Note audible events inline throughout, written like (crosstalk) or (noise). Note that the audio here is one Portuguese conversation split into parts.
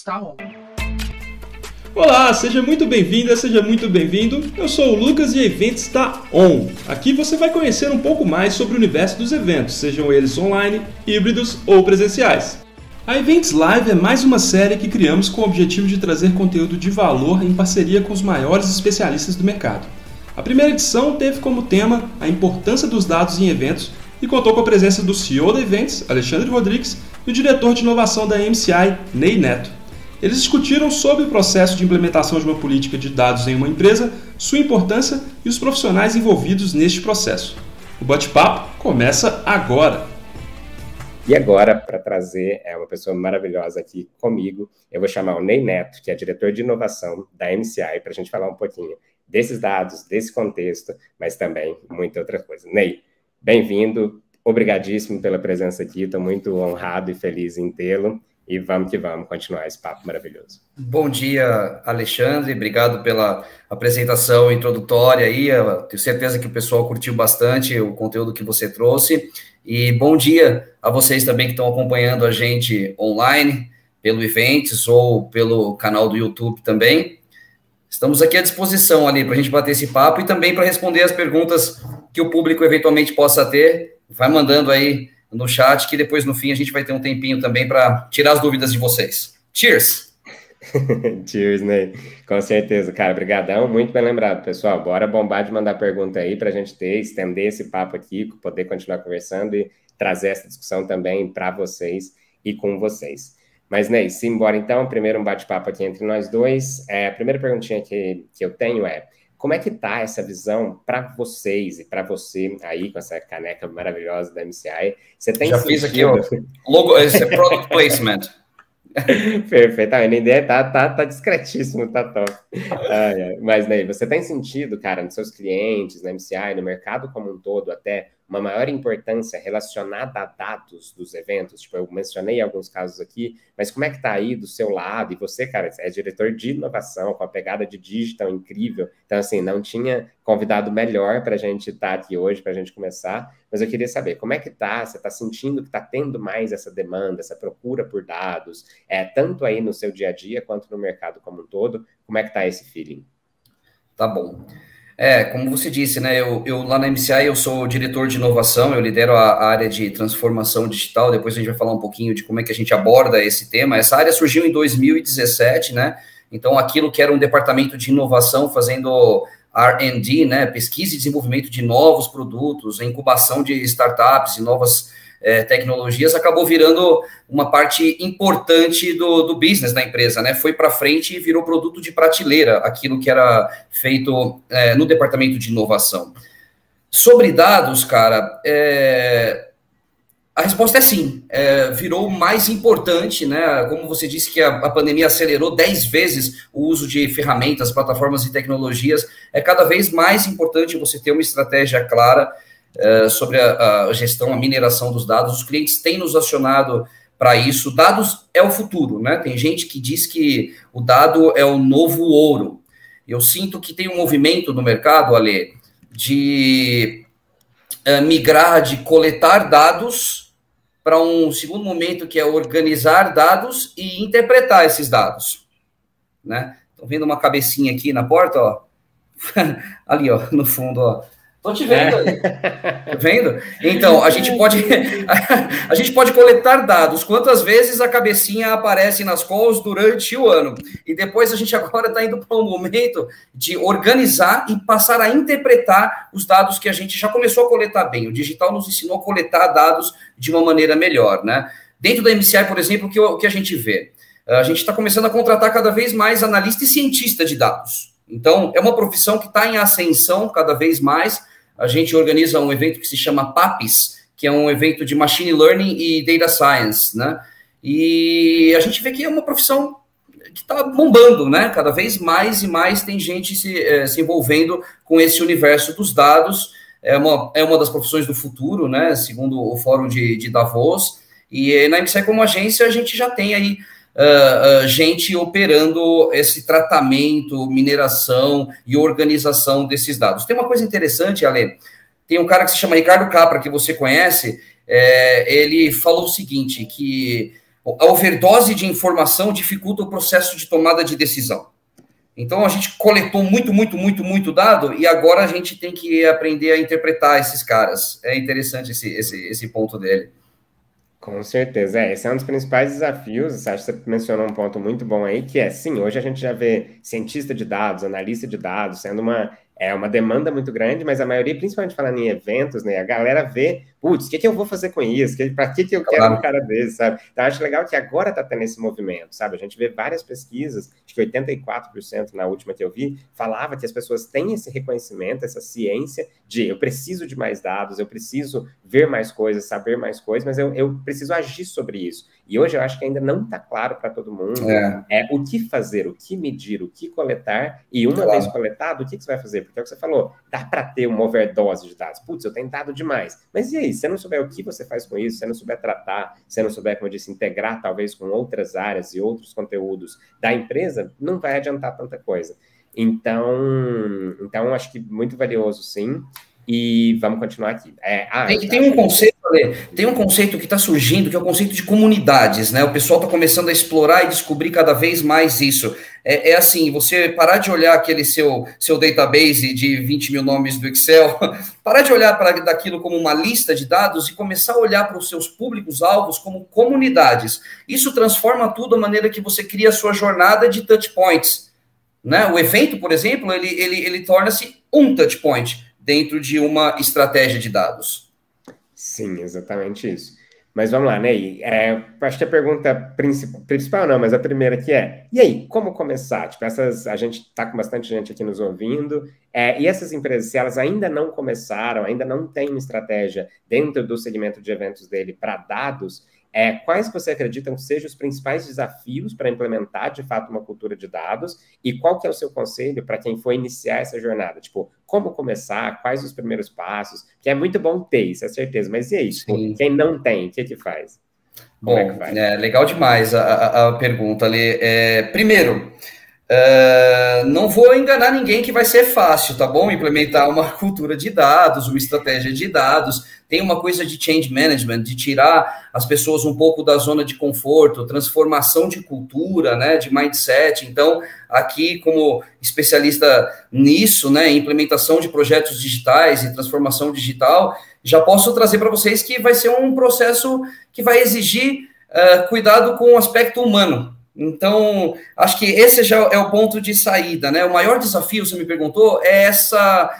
está on. Olá, seja muito bem-vinda, seja muito bem-vindo. Eu sou o Lucas e a Events está on. Aqui você vai conhecer um pouco mais sobre o universo dos eventos, sejam eles online, híbridos ou presenciais. A Events Live é mais uma série que criamos com o objetivo de trazer conteúdo de valor em parceria com os maiores especialistas do mercado. A primeira edição teve como tema a importância dos dados em eventos e contou com a presença do CEO da Events, Alexandre Rodrigues, e o diretor de inovação da MCI, Ney Neto. Eles discutiram sobre o processo de implementação de uma política de dados em uma empresa, sua importância e os profissionais envolvidos neste processo. O bate-papo começa agora. E agora, para trazer é uma pessoa maravilhosa aqui comigo, eu vou chamar o Ney Neto, que é diretor de inovação da MCI, para a gente falar um pouquinho desses dados, desse contexto, mas também muita outra coisa. Ney, bem-vindo, obrigadíssimo pela presença aqui, estou muito honrado e feliz em tê-lo. E vamos que vamos continuar esse papo maravilhoso. Bom dia, Alexandre. Obrigado pela apresentação introdutória aí. Eu tenho certeza que o pessoal curtiu bastante o conteúdo que você trouxe. E bom dia a vocês também que estão acompanhando a gente online, pelo Events ou pelo canal do YouTube também. Estamos aqui à disposição ali para a gente bater esse papo e também para responder as perguntas que o público eventualmente possa ter. Vai mandando aí no chat, que depois no fim a gente vai ter um tempinho também para tirar as dúvidas de vocês. Cheers! (laughs) Cheers, Ney. Com certeza, cara. Obrigadão. Muito bem lembrado, pessoal. Bora bombar de mandar pergunta aí para a gente ter, estender esse papo aqui, poder continuar conversando e trazer essa discussão também para vocês e com vocês. Mas, Ney, simbora então. Primeiro um bate-papo aqui entre nós dois. É, a primeira perguntinha que, que eu tenho é como é que tá essa visão para vocês e para você aí com essa caneca maravilhosa da MCI? Você tem Já sentido... fiz aqui o logo, esse é product placement. (laughs) Perfeito, a ND tá, tá, tá discretíssimo, tá top. Ah, é. Mas, Ney, você tem sentido, cara, nos seus clientes, na MCI, no mercado como um todo, até uma maior importância relacionada a dados dos eventos. Tipo, eu mencionei alguns casos aqui, mas como é que está aí do seu lado? E você, cara, é diretor de inovação, com a pegada de digital incrível. Então, assim, não tinha convidado melhor para a gente estar tá aqui hoje, para a gente começar. Mas eu queria saber, como é que tá? Você está sentindo que está tendo mais essa demanda, essa procura por dados, é, tanto aí no seu dia a dia quanto no mercado como um todo? Como é que está esse feeling? Tá bom. É, como você disse, né? Eu, eu, lá na MCI eu sou diretor de inovação, eu lidero a, a, área de transformação digital. Depois a gente vai falar um pouquinho de como é que a gente aborda esse tema. Essa área surgiu em 2017, né? Então, aquilo que era um departamento de inovação fazendo R&D, né? Pesquisa e desenvolvimento de novos produtos, incubação de startups e novas é, tecnologias acabou virando uma parte importante do, do business da empresa, né? Foi para frente e virou produto de prateleira, aquilo que era feito é, no departamento de inovação. Sobre dados, cara, é, a resposta é sim, é, virou mais importante, né? Como você disse que a, a pandemia acelerou 10 vezes o uso de ferramentas, plataformas e tecnologias, é cada vez mais importante você ter uma estratégia clara sobre a, a, gestão, a mineração dos dados. Os clientes têm nos acionado para isso. Dados é o futuro, né? Tem gente que diz que o dado é o novo ouro. Eu sinto que tem um movimento no mercado, Ale, de é, migrar, de coletar dados para um segundo momento que é organizar dados e interpretar esses dados, né? Estão vendo uma cabecinha aqui na porta, ó? (laughs) Ali, ó, no fundo, ó. Tô te vendo é. aí. (laughs) Tá vendo? Então, a gente pode (laughs) a gente pode coletar dados. Quantas vezes a cabecinha aparece nas calls durante o ano? E depois a gente agora está indo para um momento de organizar e passar a interpretar os dados que a gente já começou a coletar bem. O digital nos ensinou a coletar dados de uma maneira melhor, né? Dentro da MCI, por exemplo, o que, o que a gente vê? A gente está começando a contratar cada vez mais analista e cientista de dados. Então, é uma profissão que está em ascensão cada vez mais a gente organiza um evento que se chama PAPS, que é um evento de Machine Learning e Data Science, né? E a gente vê que é uma profissão que está bombando, né? Cada vez mais e mais tem gente se, é, se envolvendo com esse universo dos dados. É uma, é uma das profissões do futuro, né? Segundo o Fórum de, de Davos. E na MCI, como agência, a gente já tem aí uh, uh, gente operando esse tratamento, mineração e organização desses dados. Tem uma coisa interessante, Ale. tem um cara que se chama Ricardo Capra, que você conhece, é, ele falou o seguinte, que a overdose de informação dificulta o processo de tomada de decisão. Então a gente coletou muito, muito, muito, muito dado e agora a gente tem que aprender a interpretar esses caras. É interessante esse, esse, esse ponto dele. Com certeza, é. Esse é um dos principais desafios. Acho que você mencionou um ponto muito bom aí, que é sim, hoje a gente já vê cientista de dados, analista de dados, sendo uma é uma demanda muito grande, mas a maioria, principalmente falando em eventos, né, a galera vê, putz, o que, que eu vou fazer com isso? Para que, que eu quero um cara desse, sabe? Então, acho legal que agora está tendo esse movimento, sabe? A gente vê várias pesquisas, acho que 84% na última que eu vi, falava que as pessoas têm esse reconhecimento, essa ciência de eu preciso de mais dados, eu preciso ver mais coisas, saber mais coisas, mas eu, eu preciso agir sobre isso. E hoje eu acho que ainda não está claro para todo mundo é. é. o que fazer, o que medir, o que coletar, e uma claro. vez coletado, o que, que você vai fazer? Porque é o que você falou, dá para ter uma overdose de dados. Putz, eu tenho dado demais. Mas e aí, se você não souber o que você faz com isso, se você não souber tratar, se você não souber, como eu disse, integrar talvez com outras áreas e outros conteúdos da empresa, não vai adiantar tanta coisa. Então, então acho que muito valioso, sim. E vamos continuar aqui. É, ah, tem, tem um conceito, Ale, tem um conceito que está surgindo, que é o conceito de comunidades, né? O pessoal está começando a explorar e descobrir cada vez mais isso. É, é, assim, você parar de olhar aquele seu, seu database de 20 mil nomes do Excel, (laughs) parar de olhar para daquilo como uma lista de dados e começar a olhar para os seus públicos-alvos como comunidades. Isso transforma tudo a maneira que você cria a sua jornada de touch points. Né? O evento, por exemplo, ele, ele, ele torna-se um touch point dentro de uma estratégia de dados. Sim, exatamente isso. Mas vamos lá, Ney. É, acho que a pergunta principal, principal não, mas a primeira que é, e aí, como começar? Tipo, essas, a gente está com bastante gente aqui nos ouvindo, é, e essas empresas, se elas ainda não começaram, ainda não têm uma estratégia dentro do segmento de eventos dele para dados, é, quais você acreditam que sejam os principais desafios para implementar, de fato, uma cultura de dados? E qual que é o seu conselho para quem for iniciar essa jornada? Tipo, como começar? Quais os primeiros passos? Que é muito bom ter isso, é certeza. Mas e aí? Tipo, quem não tem, o que que faz? Como é bom, é, é legal demais a, a, a pergunta ali. É, primeiro, Uh, não vou enganar ninguém que vai ser fácil, tá bom? Implementar uma (laughs) cultura de dados, uma estratégia de dados. Tem uma coisa de change management, de tirar as pessoas um pouco da zona de conforto, transformação de cultura, né, de mindset. Então, aqui, como especialista nisso, né, implementação de projetos digitais e transformação digital, já posso trazer para vocês que vai ser um processo que vai exigir uh, cuidado com o aspecto humano então, acho que esse já é o ponto de saída, né? O maior desafio, você me perguntou, é essa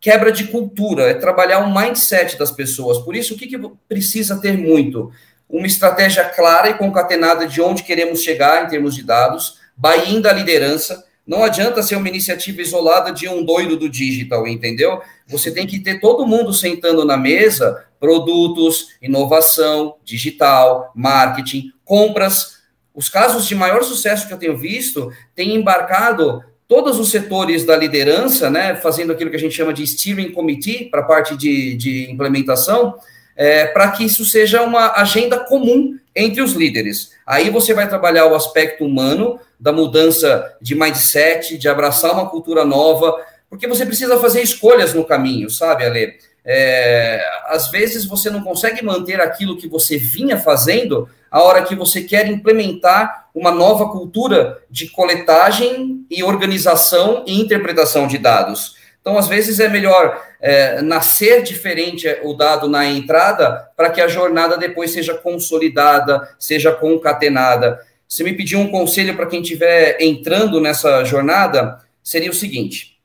quebra de cultura, é trabalhar o mindset das pessoas. Por isso, o que, que precisa ter muito? Uma estratégia clara e concatenada de onde queremos chegar em termos de dados, buy-in da liderança. Não adianta ser uma iniciativa isolada de um doido do digital, entendeu? Você tem que ter todo mundo sentando na mesa, produtos, inovação, digital, marketing, compras, os casos de maior sucesso que eu tenho visto têm embarcado todos os setores da liderança, né, fazendo aquilo que a gente chama de steering committee para a parte de, de implementação, é, para que isso seja uma agenda comum entre os líderes. Aí você vai trabalhar o aspecto humano da mudança de mindset, de abraçar uma cultura nova, porque você precisa fazer escolhas no caminho, sabe, Ale? É, às vezes você não consegue manter aquilo que você vinha fazendo a hora que você quer implementar uma nova cultura de coletagem e organização e interpretação de dados. Então, às vezes, é melhor é, nascer diferente o dado na entrada para que a jornada depois seja consolidada, seja concatenada. Se me pedir um conselho para quem estiver entrando nessa jornada, seria o seguinte: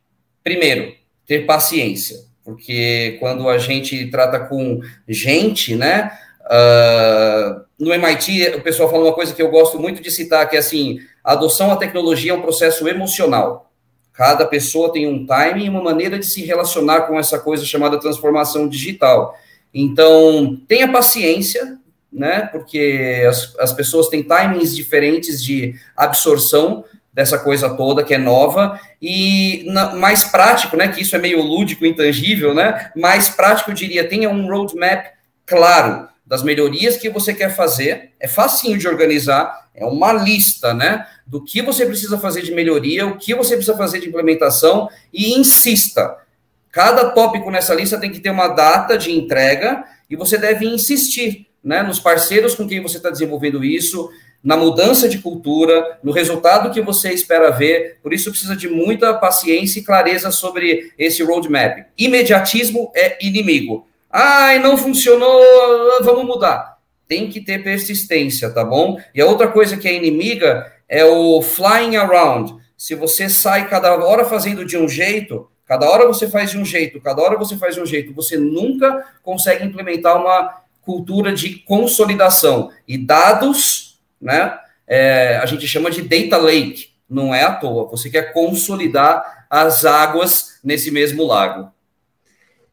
primeiro, ter paciência porque quando a gente trata com gente, né? Uh, no MIT, o pessoal fala uma coisa que eu gosto muito de citar, que é assim, a adoção à tecnologia é um processo emocional. Cada pessoa tem um timing e uma maneira de se relacionar com essa coisa chamada transformação digital. Então, tenha paciência, né? Porque as, as pessoas têm timings diferentes de absorção, dessa coisa toda que é nova e na, mais prático, né, que isso é meio lúdico, intangível, né, mais prático eu diria, tenha um roadmap claro das melhorias que você quer fazer, é facinho de organizar, é uma lista, né, do que você precisa fazer de melhoria, o que você precisa fazer de implementação e insista, Cada tópico nessa lista tem que ter uma data de entrega e você deve insistir né, nos parceiros com quem você está desenvolvendo isso, na mudança de cultura, no resultado que você espera ver. Por isso precisa de muita paciência e clareza sobre esse roadmap. Imediatismo é inimigo. Ai, não funcionou, vamos mudar. Tem que ter persistência, tá bom? E a outra coisa que é inimiga é o flying around. Se você sai cada hora fazendo de um jeito, cada hora você faz de um jeito, cada hora você faz de um jeito, você nunca consegue implementar uma cultura de consolidação. E dados, né? É, a gente chama de data lake, não é à toa. Você quer consolidar as águas nesse mesmo lago.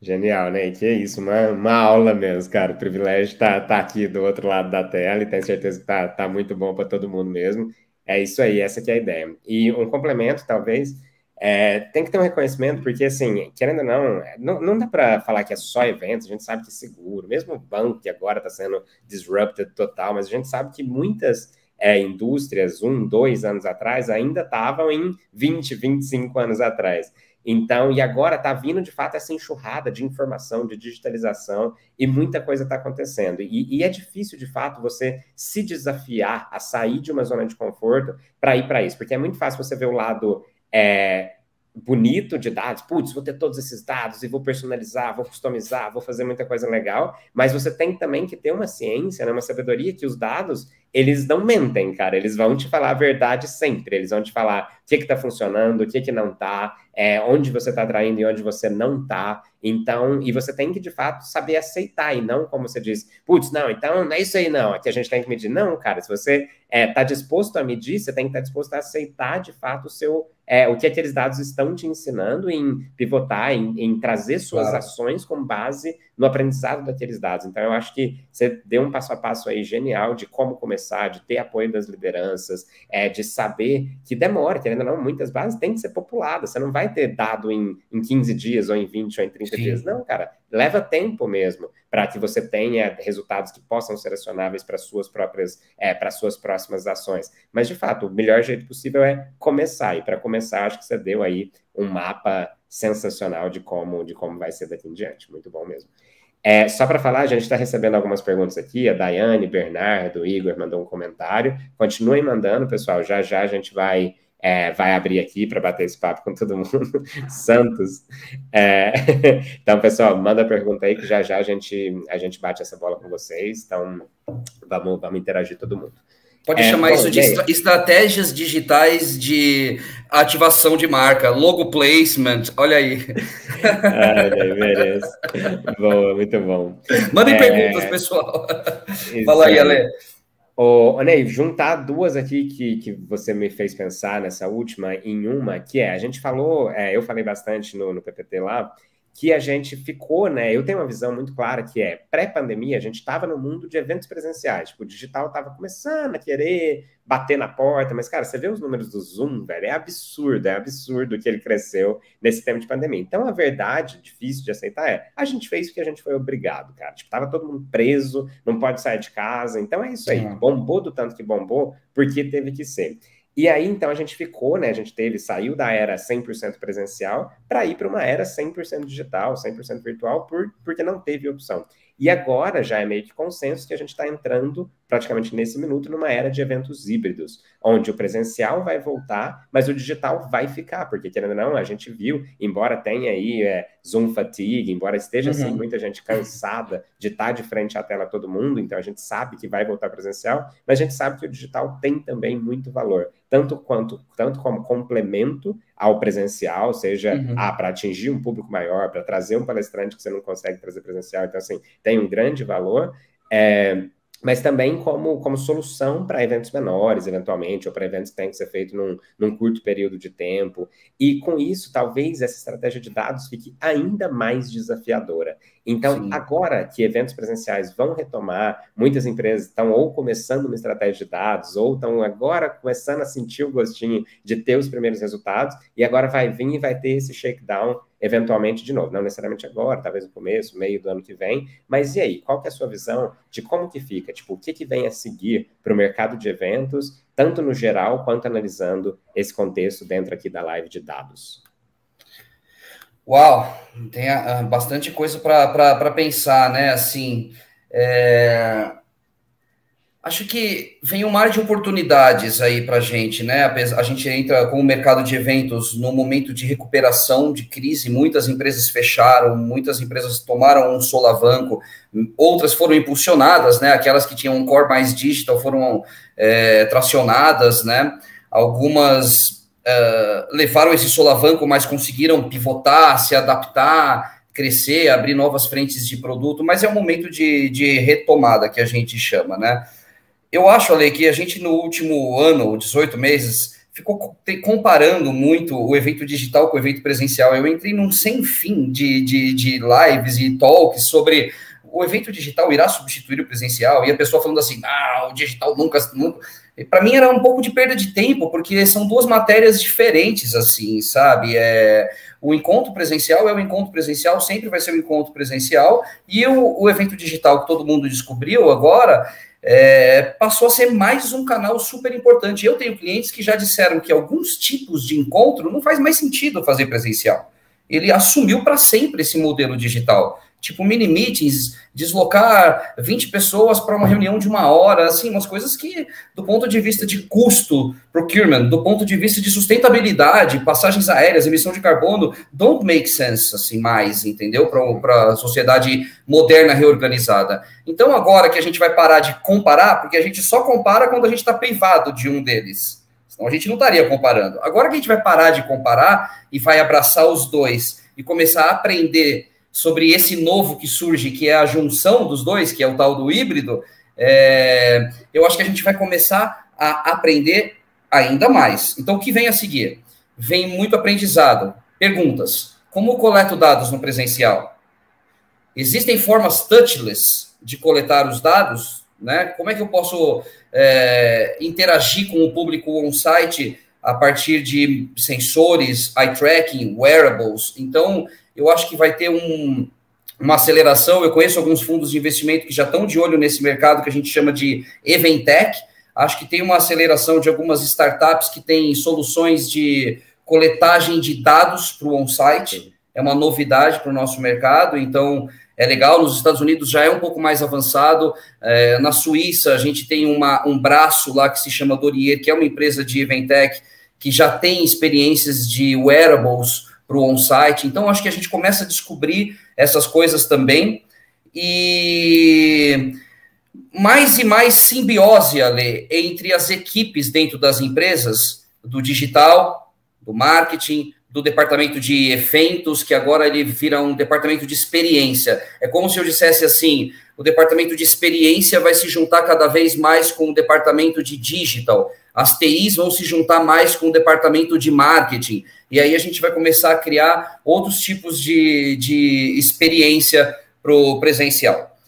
Genial, né? Que é isso, uma, uma aula mesmo, cara. O privilégio estar tá, tá aqui do outro lado da tela e tenho certeza que tá, tá muito bom para todo mundo mesmo. É isso aí, essa que é a ideia. E um complemento, talvez, é, tem que ter um reconhecimento, porque, assim, querendo ou não, não, não dá para falar que é só eventos, a gente sabe que é seguro, mesmo o banco que agora está sendo disrupted total, mas a gente sabe que muitas é, indústrias, um, dois anos atrás, ainda estavam em 20, 25 anos atrás. Então, e agora está vindo de fato essa enxurrada de informação, de digitalização, e muita coisa está acontecendo. E, e, é difícil, de fato, você se desafiar a sair de uma zona de conforto para ir para isso, porque é muito fácil você ver o lado é, bonito de dados, putz, vou ter todos esses dados e vou personalizar, vou customizar, vou fazer muita coisa legal, mas você tem também que ter uma ciência, né, uma sabedoria que os dados, eles não mentem, cara, eles vão te falar a verdade sempre, eles vão te falar o que está funcionando, o que, que não está, é, onde você está atraindo e onde você não está, então, e você tem que, de fato, saber aceitar, e não como você diz, putz, não, então não é isso aí não, aqui a gente tem que medir, não, cara, se você está é, tá disposto a medir, você tem que estar tá disposto a aceitar, de fato, o seu é, o que aqueles dados estão te ensinando em pivotar, em, em trazer suas claro. ações com base no aprendizado daqueles dados. Então, eu acho que você deu um passo a passo aí genial de como começar, de ter apoio das lideranças, é, de saber que demora, querendo ou não, muitas bases têm que ser populadas. Você não vai ter dado em, em 15 dias, ou em 20, ou em 30 Sim. dias. Não, cara, leva tempo mesmo para que você tenha resultados que possam ser acionáveis para suas próprias, é, para suas próximas ações. Mas, de fato, o melhor jeito possível é começar. E para começar, acho que você deu aí um mapa sensacional de como, de como vai ser daqui em diante. Muito bom mesmo. É, só para falar, a gente está recebendo algumas perguntas aqui. A Daiane, Bernardo, Igor mandou um comentário. Continuem mandando, pessoal. Já já a gente vai é, vai abrir aqui para bater esse papo com todo mundo. (laughs) Santos. É, (laughs) então, pessoal, manda pergunta aí que já já a gente, a gente bate essa bola com vocês. Então, vamos, vamos interagir todo mundo. Pode é, chamar bom, isso de estra estratégias digitais de ativação de marca, logo placement, olha aí. Olha, beleza. Boa, muito bom. Mandem é, perguntas, pessoal. Fala aí, Ale. Ô, Ney, juntar duas aqui que, que você me fez pensar nessa última em uma, que é, a gente falou, é, eu falei bastante no, no PPT lá, que a gente ficou, né? Eu tenho uma visão muito clara que é pré-pandemia, a gente estava no mundo de eventos presenciais. Tipo, o digital estava começando a querer bater na porta, mas, cara, você vê os números do Zoom, velho, é absurdo, é absurdo que ele cresceu nesse tempo de pandemia. Então, a verdade, difícil de aceitar, é a gente fez porque a gente foi obrigado, cara. Tipo, tava todo mundo preso, não pode sair de casa. Então é isso aí. Bombou do tanto que bombou, porque teve que ser. E aí, então, a gente ficou, né? A gente teve, saiu da era 100% presencial para ir para uma era 100% digital, 100% virtual, por, porque não teve opção. E agora já é meio que consenso que a gente está entrando, praticamente nesse minuto, numa era de eventos híbridos, onde o presencial vai voltar, mas o digital vai ficar, porque querendo ou não, a gente viu, embora tenha aí é, Zoom fatigue, embora esteja assim, uhum. assim, muita gente cansada de estar tá de frente à tela todo mundo, então a gente sabe que vai voltar presencial, mas a gente sabe que o digital tem também muito valor, tanto quanto tanto como complemento ao presencial, seja uhum. ah, para atingir um público maior, para trazer um palestrante que você não consegue trazer presencial. Então, assim, tem um grande valor. É, mas também como, como solução para eventos menores, eventualmente, ou para eventos que têm que ser feitos num, num curto período de tempo. E com isso, talvez essa estratégia de dados fique ainda mais desafiadora. Então, Sim. agora que eventos presenciais vão retomar, muitas empresas estão ou começando uma estratégia de dados, ou estão agora começando a sentir o gostinho de ter os primeiros resultados, e agora vai vir e vai ter esse shakedown eventualmente de novo, não necessariamente agora, talvez no começo, meio do ano que vem, mas e aí, qual que é a sua visão de como que fica, tipo, o que que vem a seguir para o mercado de eventos, tanto no geral quanto analisando esse contexto dentro aqui da live de dados? Uau, tem uh, bastante coisa para pensar, né? Assim, é... acho que vem um mar de oportunidades aí para a gente, né? A gente entra com o mercado de eventos num momento de recuperação, de crise. Muitas empresas fecharam, muitas empresas tomaram um solavanco, outras foram impulsionadas, né? Aquelas que tinham um core mais digital foram é, tracionadas, né? Algumas uh, levaram esse solavanco, mas conseguiram pivotar, se adaptar, crescer, abrir novas frentes de produto, mas é um momento de, de retomada que a gente chama, né? Eu acho, Ale, que a gente no último ano, 18 meses, ficou comparando muito o evento digital com o evento presencial. Eu entrei num sem fim de, de, de lives e talks sobre o evento digital irá substituir o presencial, e a pessoa falando assim, ah, o digital nunca, nunca para mim era um pouco de perda de tempo, porque são duas matérias diferentes, assim, sabe? É, o encontro presencial é o encontro presencial, sempre vai ser o encontro presencial, e o, o evento digital que todo mundo descobriu agora é, passou a ser mais um canal super importante. Eu tenho clientes que já disseram que alguns tipos de encontro não faz mais sentido fazer presencial. Ele assumiu para sempre esse modelo digital tipo mini meetings, deslocar 20 pessoas para uma reunião de uma hora, assim, umas coisas que, do ponto de vista de custo, procurement, do ponto de vista de sustentabilidade, passagens aéreas, emissão de carbono, don't make sense, assim, mais, entendeu? Para a sociedade moderna reorganizada. Então, agora que a gente vai parar de comparar, porque a gente só compara quando a gente está privado de um deles. Então, a gente não estaria comparando. Agora que a gente vai parar de comparar e vai abraçar os dois e começar a aprender sobre esse novo que surge, que é a junção dos dois, que é o tal do híbrido, é, eu acho que a gente vai começar a aprender ainda mais. Então, o que vem a seguir? Vem muito aprendizado. Perguntas. Como coleto dados no presencial? Existem formas touchless de coletar os dados? Né? Como é que eu posso é, interagir com o público on-site a partir de sensores, eye tracking, wearables? Então, eu acho que vai ter um, uma aceleração. Eu conheço alguns fundos de investimento que já estão de olho nesse mercado que a gente chama de Eventech. Acho que tem uma aceleração de algumas startups que têm soluções de coletagem de dados para o on-site. É uma novidade para o nosso mercado, então é legal. Nos Estados Unidos já é um pouco mais avançado. É, na Suíça, a gente tem uma, um braço lá que se chama Dorier, que é uma empresa de Eventech que já tem experiências de wearables para o on-site. Então, acho que a gente começa a descobrir essas coisas também. E mais e mais simbiose, Ale, entre as equipes dentro das empresas, do digital, do marketing, do departamento de eventos, que agora ele vira um departamento de experiência. É como se eu dissesse assim: o departamento de experiência vai se juntar cada vez mais com o departamento de digital. As TIs vão se juntar mais com o departamento de marketing. E aí a gente vai começar a criar outros tipos de, de experiência para o presencial.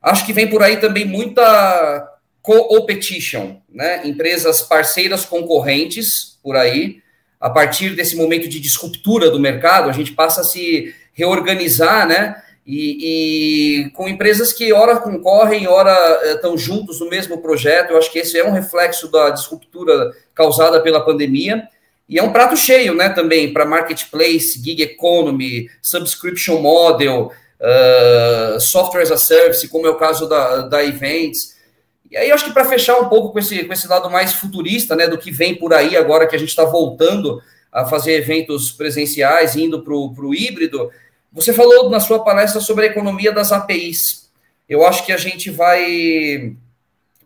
Acho que vem por aí também muita co-opetition, né? Empresas parceiras concorrentes por aí. A partir desse momento de disruptura do mercado, a gente passa a se reorganizar, né? E, e, com empresas que ora concorrem, ora estão juntos no mesmo projeto. Eu acho que esse é um reflexo da disruptura causada pela pandemia. E é um prato cheio, né, também, para marketplace, gig economy, subscription model, uh, software as a service, como é o caso da, da Events. E aí, acho que para fechar um pouco com esse, com esse lado mais futurista, né, do que vem por aí agora que a gente está voltando a fazer eventos presenciais, indo para o híbrido, você falou na sua palestra sobre a economia das APIs. Eu acho que a gente vai,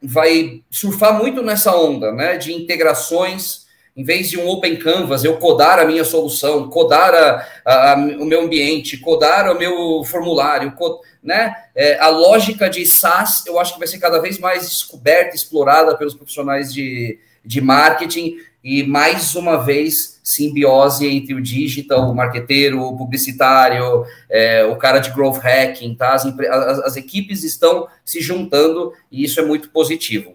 vai surfar muito nessa onda, né, de integrações em vez de um Open Canvas, eu codar a minha solução, codar a, a, o meu ambiente, codar o meu formulário, cod, né? É, a lógica de SaaS, eu acho que vai ser cada vez mais descoberta, explorada pelos profissionais de, de marketing e, mais uma vez, simbiose entre o digital, o marqueteiro, o publicitário, é, o cara de growth hacking, tá? As, as, as equipes estão se juntando e isso é muito positivo.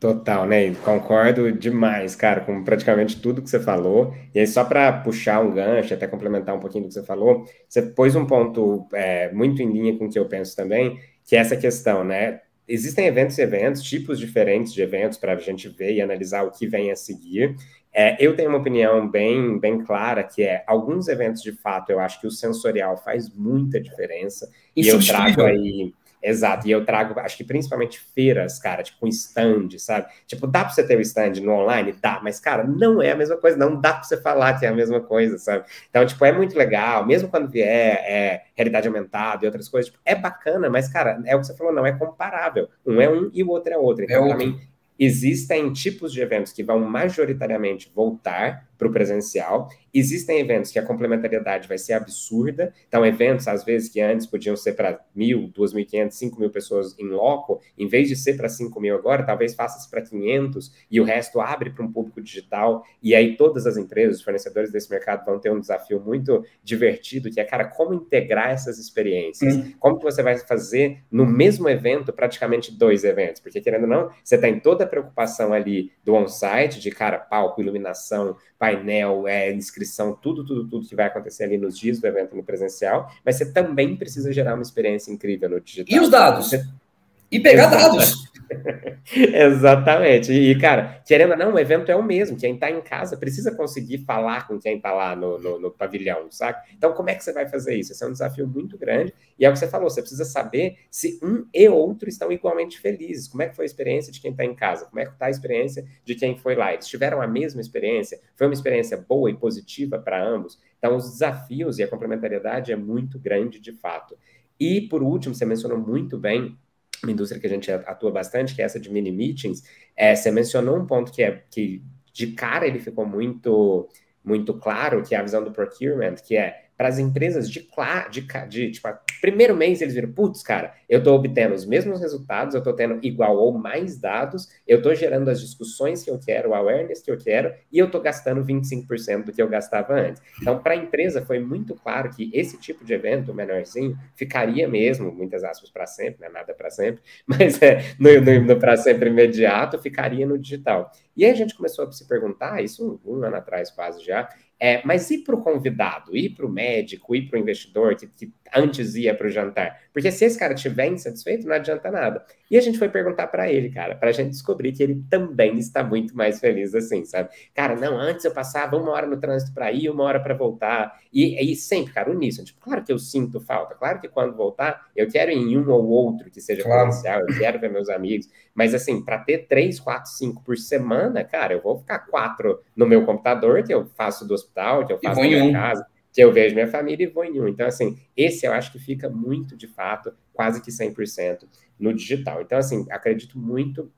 Total, né? Concordo demais, cara, com praticamente tudo que você falou. E aí, só para puxar um gancho, até complementar um pouquinho do que você falou, você pôs um ponto é, muito em linha com o que eu penso também, que é essa questão, né? existem eventos e eventos, tipos diferentes de eventos para a gente ver e analisar o que vem a seguir. É, eu tenho uma opinião bem, bem clara, que é alguns eventos, de fato, eu acho que o sensorial faz muita diferença. E eu trago aí Exato, e eu trago, acho que principalmente feiras, cara, tipo um stand, sabe? Tipo, dá pra você ter o um stand no online? Dá, mas, cara, não é a mesma coisa, não dá pra você falar que é a mesma coisa, sabe? Então, tipo, é muito legal, mesmo quando vier é, realidade aumentada e outras coisas, tipo, é bacana, mas, cara, é o que você falou, não é comparável. Um é um e o outro é outro. Então, é pra mim, existem tipos de eventos que vão majoritariamente voltar para o presencial. Existem eventos que a complementariedade vai ser absurda. Então, eventos, às vezes, que antes podiam ser para mil, duas mil quinhentos, cinco mil pessoas em loco, em vez de ser para cinco mil agora, talvez faça-se para 500 e o resto abre para um público digital. E aí todas as empresas, os fornecedores desse mercado vão ter um desafio muito divertido, que é, cara, como integrar essas experiências? Hum. Como que você vai fazer no mesmo evento praticamente dois eventos? Porque, querendo ou não, você tem toda a preocupação ali do on-site, de, cara, palco, iluminação, painel, é, inscrição, tudo, tudo, tudo que vai acontecer ali nos dias do evento no presencial, mas você também precisa gerar uma experiência incrível no digital. E os dados? Você... E pegar dados. (laughs) Exatamente. E, cara, querendo ou não, o evento é o mesmo. Quem está em casa precisa conseguir falar com quem está lá no, no, no, pavilhão, saca? Então, como é que você vai fazer isso? Esse é um desafio muito grande. E é o que você falou, você precisa saber se um e outro estão igualmente felizes. Como é que foi a experiência de quem está em casa? Como é que está a experiência de quem foi lá? Eles tiveram a mesma experiência? Foi uma experiência boa e positiva para ambos? Então, os desafios e a complementariedade é muito grande, de fato. E, por último, você mencionou muito bem uma indústria que a gente atua bastante, que é essa de mini meetings, é, você mencionou um ponto que é que de cara ele ficou muito muito claro, que é a visão do procurement, que é para as empresas de, de, de tipo, primeiro mês eles viram, putz, cara, eu estou obtendo os mesmos resultados, eu estou tendo igual ou mais dados, eu estou gerando as discussões que eu quero, o awareness que eu quero, e eu estou gastando 25% do que eu gastava antes. Então, para a empresa foi muito claro que esse tipo de evento, menorzinho, ficaria mesmo, muitas aspas para sempre, né? nada para sempre, (laughs) mas é, no, no, no para sempre imediato, ficaria no digital. E aí a gente começou a se perguntar, isso um, um ano atrás quase já, é, mas e para o convidado, e para o médico, e para o investidor que, que antes ia para o jantar? Porque se esse cara estiver insatisfeito, não adianta nada. E a gente foi perguntar para ele, cara, para a gente descobrir que ele também está muito mais feliz assim, sabe? Cara, não, antes eu passava uma hora no trânsito para ir, uma hora para voltar. E, e sempre, cara, uníssono. Tipo, claro que eu sinto falta, claro que quando voltar, eu quero ir em um ou outro que seja claro. eu quero ver meus amigos. Mas assim, para ter três, quatro, cinco por semana, cara, eu vou ficar quatro no meu computador, que eu faço do hospital, que eu faço na minha um. casa, que eu vejo minha família e vou em um. Então, assim, esse eu acho que fica muito, de fato, quase que 100% no digital. Então, assim, acredito muito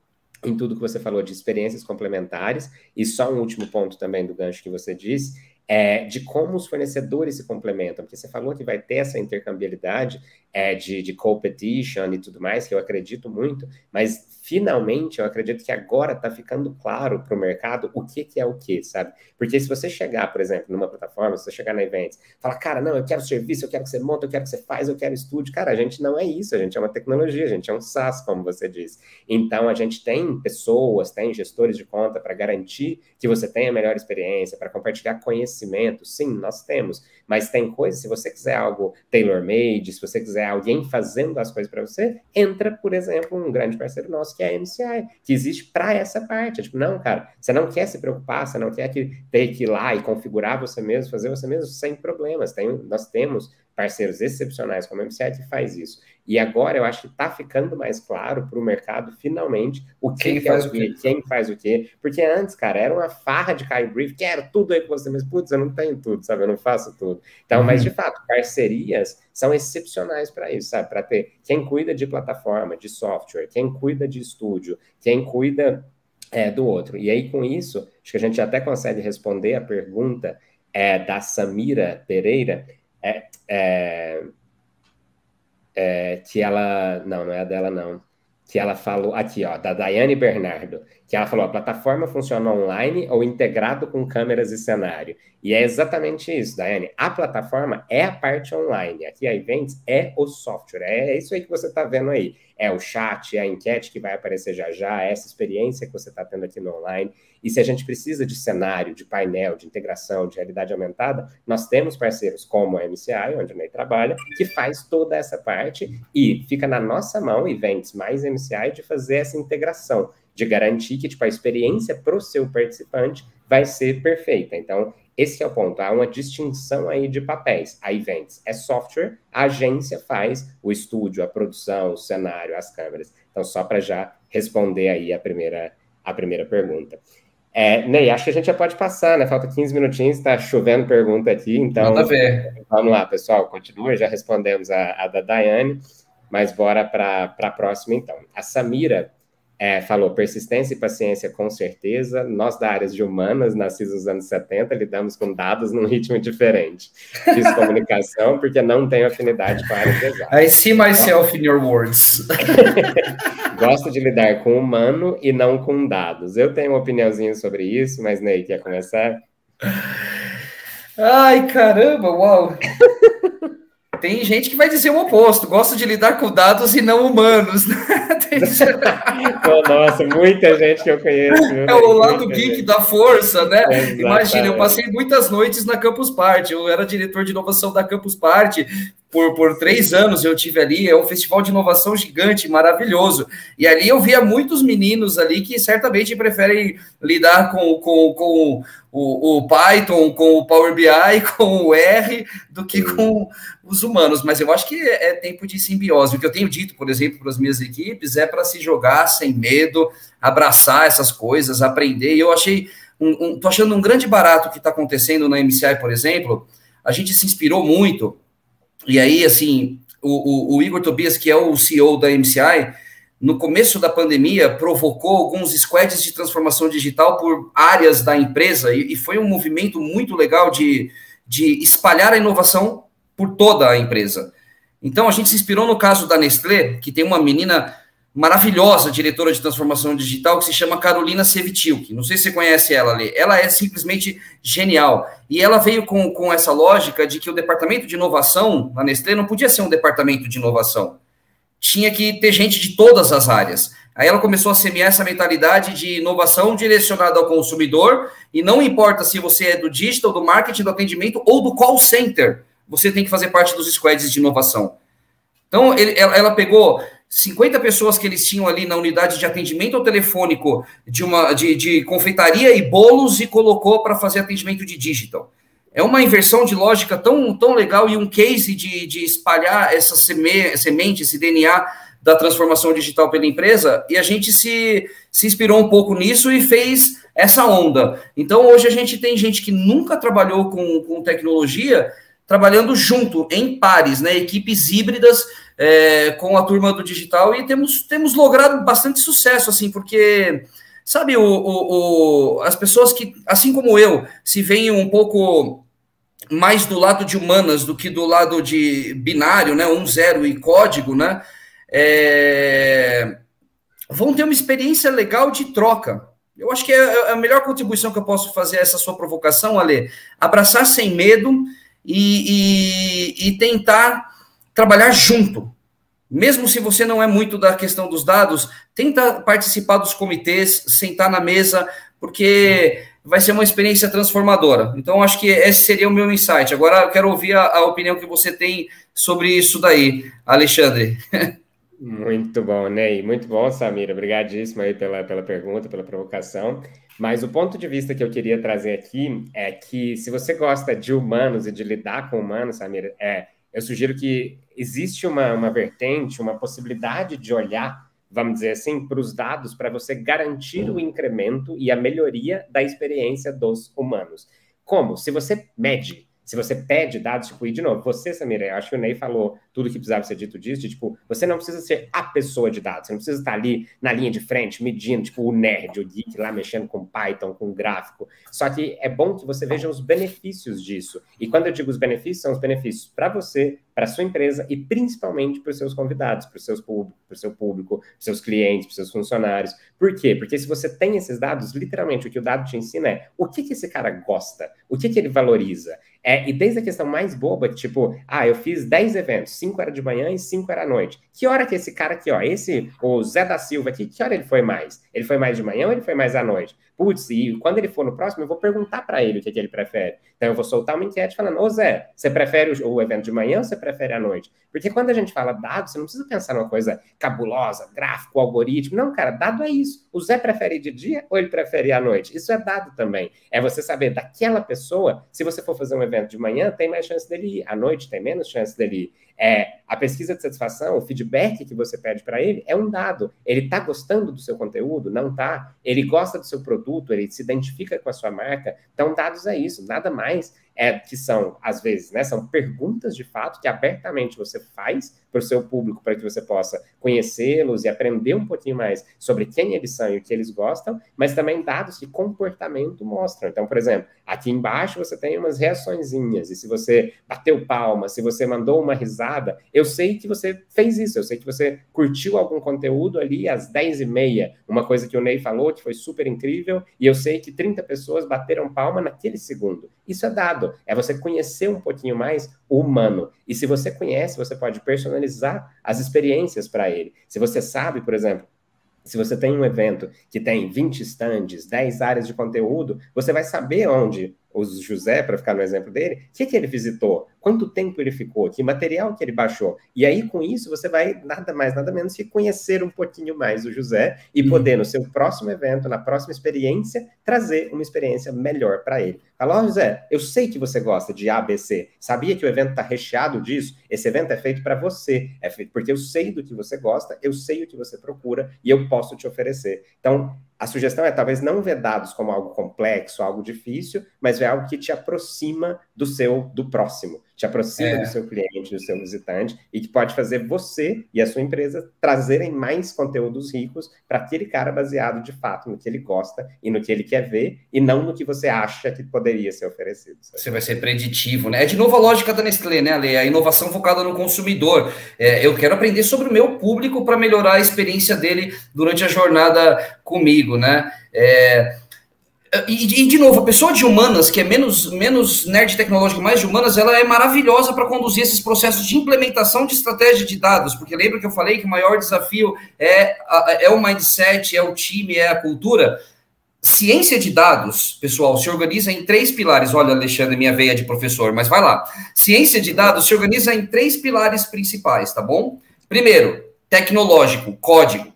em tudo que você falou de experiências complementares. E só um último ponto também do gancho que você disse, é, de como os fornecedores se complementam, porque você falou que vai ter essa intercambiabilidade é, de, de competition e tudo mais, que eu acredito muito, mas finalmente eu acredito que agora está ficando claro para o mercado o que, que é o que, sabe? Porque se você chegar, por exemplo, numa plataforma, se você chegar na Events, falar, cara, não, eu quero serviço, eu quero que você monta, eu quero que você faz, eu quero estúdio, cara, a gente não é isso, a gente é uma tecnologia, a gente é um SaaS, como você disse. Então a gente tem pessoas, tem gestores de conta para garantir que você tenha a melhor experiência, para compartilhar conhecimento, sim, nós temos, mas tem coisas, se você quiser algo tailor-made, se você quiser alguém fazendo as coisas para você, entra, por exemplo, um grande parceiro nosso que é a MCI, que existe para essa parte. É tipo, não, cara, você não quer se preocupar, você não quer que ter que ir lá e configurar você mesmo, fazer você mesmo sem problemas. Tem, nós temos parceiros excepcionais como a MCI que faz isso. E agora eu acho que está ficando mais claro para o mercado, finalmente, o que, quem, que faz é o quê, quem faz o quê. Porque antes, cara, era uma farra de cair brief, quero tudo aí com você mesmo. Putz, eu não tenho tudo, sabe? Eu não faço tudo. Então, uhum. mas de fato, parcerias são excepcionais para isso, sabe? Para ter quem cuida de plataforma, de software, quem cuida de estúdio, quem cuida é, do outro. E aí, com isso, acho que a gente até consegue responder a pergunta é, da Samira Pereira. É, é, é, que ela. Não, não é a dela, não. Que ela falou. Aqui, ó, da Daiane Bernardo. Que ela falou: a plataforma funciona online ou integrado com câmeras e cenário. E é exatamente isso, Daiane. A plataforma é a parte online. Aqui a Events é o software. É isso aí que você está vendo aí. É o chat, é a enquete que vai aparecer já já, é essa experiência que você está tendo aqui no online. E se a gente precisa de cenário, de painel, de integração, de realidade aumentada, nós temos parceiros como a MCI, onde a Ney trabalha, que faz toda essa parte e fica na nossa mão, Events mais MCI de fazer essa integração, de garantir que tipo, a experiência para o seu participante vai ser perfeita. Então, esse é o ponto. Há uma distinção aí de papéis. A Events é software, a agência faz o estúdio, a produção, o cenário, as câmeras. Então, só para já responder aí a primeira, a primeira pergunta. É, Ney, acho que a gente já pode passar, né? Falta 15 minutinhos, está chovendo pergunta aqui, então. Manda ver. Vamos lá, pessoal, continua, já respondemos a, a da Daiane, mas bora para a próxima então. A Samira é, falou persistência e paciência com certeza. Nós da área de humanas, nascidos nos anos 70, lidamos com dados num ritmo diferente. Fiz (laughs) comunicação porque não tenho afinidade com a área de exatas. I see myself in your words. (laughs) Gosto de lidar com humano e não com dados. Eu tenho uma opiniãozinha sobre isso, mas Ney, quer começar? Ai, caramba, uau! Tem gente que vai dizer o oposto, gosta de lidar com dados e não humanos. (laughs) Oh, nossa, muita gente que eu conheço. É o lado geek gente. da força, né? Exatamente. Imagina, eu passei muitas noites na Campus Party, eu era diretor de inovação da Campus Party, por, por três anos eu tive ali, é um festival de inovação gigante, maravilhoso. E ali eu via muitos meninos ali que certamente preferem lidar com, com, com o, o Python, com o Power BI, (laughs) com o R, do que com os humanos. Mas eu acho que é tempo de simbiose. O que eu tenho dito, por exemplo, para as minhas equipes é para se jogar sem medo, abraçar essas coisas, aprender. E eu achei, um, um, achando um grande barato que está acontecendo na MCI, por exemplo. A gente se inspirou muito e aí, assim, o, o, o, Igor Tobias, que é o CEO da MCI, no começo da pandemia, provocou alguns squads de transformação digital por áreas da empresa, e, e foi um movimento muito legal de, de espalhar a inovação por toda a empresa. Então, a gente se inspirou no caso da Nestlé, que tem uma menina maravilhosa diretora de transformação digital que se chama Carolina Sevitilk. Não sei se você conhece ela ali. Ela é simplesmente genial. E ela veio com, com essa lógica de que o departamento de inovação na Nestlé não podia ser um departamento de inovação. Tinha que ter gente de todas as áreas. Aí ela começou a semear essa mentalidade de inovação direcionada ao consumidor, e não importa se você é do digital, do marketing, do atendimento ou do call center, você tem que fazer parte dos squads de inovação. Então, ele, ela, ela pegou 50 pessoas que eles tinham ali na unidade de atendimento ao telefônico de uma de, de confeitaria e bolos e colocou para fazer atendimento de digital. É uma inversão de lógica tão, tão legal e um case de, de espalhar essa seme, semente, esse DNA da transformação digital pela empresa, e a gente se, se inspirou um pouco nisso e fez essa onda. Então, hoje a gente tem gente que nunca trabalhou com, com tecnologia trabalhando junto, em pares, né, equipes híbridas é, com a turma do digital e temos, temos logrado bastante sucesso, assim, porque, sabe, o, o, o, as pessoas que, assim como eu, se veem um pouco mais do lado de humanas do que do lado de binário, né, um zero e código, né, é, vão ter uma experiência legal de troca. Eu acho que é, é a melhor contribuição que eu posso fazer a essa sua provocação, Ale. Abraçar sem medo, e, e, e tentar trabalhar junto. Mesmo se você não é muito da questão dos dados, tenta participar dos comitês, sentar na mesa, porque vai ser uma experiência transformadora. Então, acho que esse seria o meu insight. Agora, quero ouvir a, a opinião que você tem sobre isso daí, Alexandre. (laughs) Muito bom, Ney. Muito bom, Samira. Obrigadíssimo aí pela, pela pergunta, pela provocação. Mas o ponto de vista que eu queria trazer aqui é que se você gosta de humanos e de lidar com humanos, Samira, é, eu sugiro que existe uma, uma vertente, uma possibilidade de olhar, vamos dizer assim, para os dados para você garantir o incremento e a melhoria da experiência dos humanos. Como? Se você mede se você pede dados, tipo, e de novo, você, Samira, acho que o Ney falou tudo que precisava ser dito disso, de, tipo, você não precisa ser a pessoa de dados, você não precisa estar ali na linha de frente, medindo, tipo, o nerd, o geek lá mexendo com Python, com gráfico. Só que é bom que você veja os benefícios disso. E quando eu digo os benefícios, são os benefícios para você, para sua empresa e principalmente para os seus convidados, para o seu público, para seu público, seus clientes, para seus funcionários. Por quê? Porque se você tem esses dados, literalmente o que o dado te ensina é o que, que esse cara gosta, o que, que ele valoriza. É, e desde a questão mais boba, tipo, ah, eu fiz 10 eventos, cinco era de manhã e cinco era à noite. Que hora que esse cara aqui, ó, esse, o Zé da Silva aqui, que hora ele foi mais? Ele foi mais de manhã ou ele foi mais à noite? Putz, e quando ele for no próximo, eu vou perguntar para ele o que, que, ele prefere. Então, eu vou soltar uma enquete falando, ô Zé, você prefere o, evento de manhã ou você prefere à noite? Porque quando a gente fala dados, você não precisa pensar numa coisa cabulosa, gráfico, algoritmo. Não, cara, dado é isso. O Zé prefere de dia ou ele prefere à noite? Isso é dado também. É você saber daquela pessoa, se você for fazer um evento de manhã, tem mais chance dele ir. À noite tem menos chance dele ir. É, a pesquisa de satisfação, o feedback que você pede para ele é um dado. Ele está gostando do seu conteúdo? Não está. Ele gosta do seu produto? Ele se identifica com a sua marca? Então, dados é isso, nada mais é, que são, às vezes, né, são perguntas de fato que abertamente você faz para o seu público, para que você possa conhecê-los e aprender um pouquinho mais sobre quem eles são e o que eles gostam, mas também dados que comportamento mostram. Então, por exemplo, aqui embaixo você tem umas reaçõezinhas, e se você bateu palma, se você mandou uma risada, eu sei que você fez isso, eu sei que você curtiu algum conteúdo ali às 10h30, uma coisa que o Ney falou que foi super incrível, e eu sei que 30 pessoas bateram palma naquele segundo. Isso é dado, é você conhecer um pouquinho mais o humano. E se você conhece, você pode personalizar as experiências para ele. Se você sabe, por exemplo, se você tem um evento que tem 20 stands, 10 áreas de conteúdo, você vai saber onde o José, para ficar no exemplo dele, o que, que ele visitou, quanto tempo ele ficou, que material que ele baixou. E aí, com isso, você vai nada mais, nada menos que conhecer um pouquinho mais o José e uhum. poder, no seu próximo evento, na próxima experiência, trazer uma experiência melhor para ele. Fala, oh, José, eu sei que você gosta de ABC. Sabia que o evento está recheado disso? Esse evento é feito para você. É feito porque eu sei do que você gosta, eu sei o que você procura e eu posso te oferecer. Então, a sugestão é talvez não ver dados como algo complexo, algo difícil, mas ver algo que te aproxima do seu, do próximo te aproxima é. do seu cliente, do seu visitante, e que pode fazer você e a sua empresa trazerem mais conteúdos ricos para aquele cara baseado de fato no que ele gosta e no que ele quer ver, e não no que você acha que poderia ser oferecido. Sabe? Você vai ser preditivo, né? É de novo a lógica da Nestlé, né, Ale? A inovação focada no consumidor. É, eu quero aprender sobre o meu público para melhorar a experiência dele durante a jornada comigo, né? É, e, e, de novo, a pessoa de humanas, que é menos, menos nerd tecnológico, mais de humanas, ela é maravilhosa para conduzir esses processos de implementação de estratégia de dados, porque lembra que eu falei que o maior desafio é, é o mindset, é o time, é a cultura. Ciência de dados, pessoal, se organiza em três pilares. Olha, Alexandre, minha veia de professor, mas vai lá. Ciência de dados se organiza em três pilares principais, tá bom? Primeiro, tecnológico, código.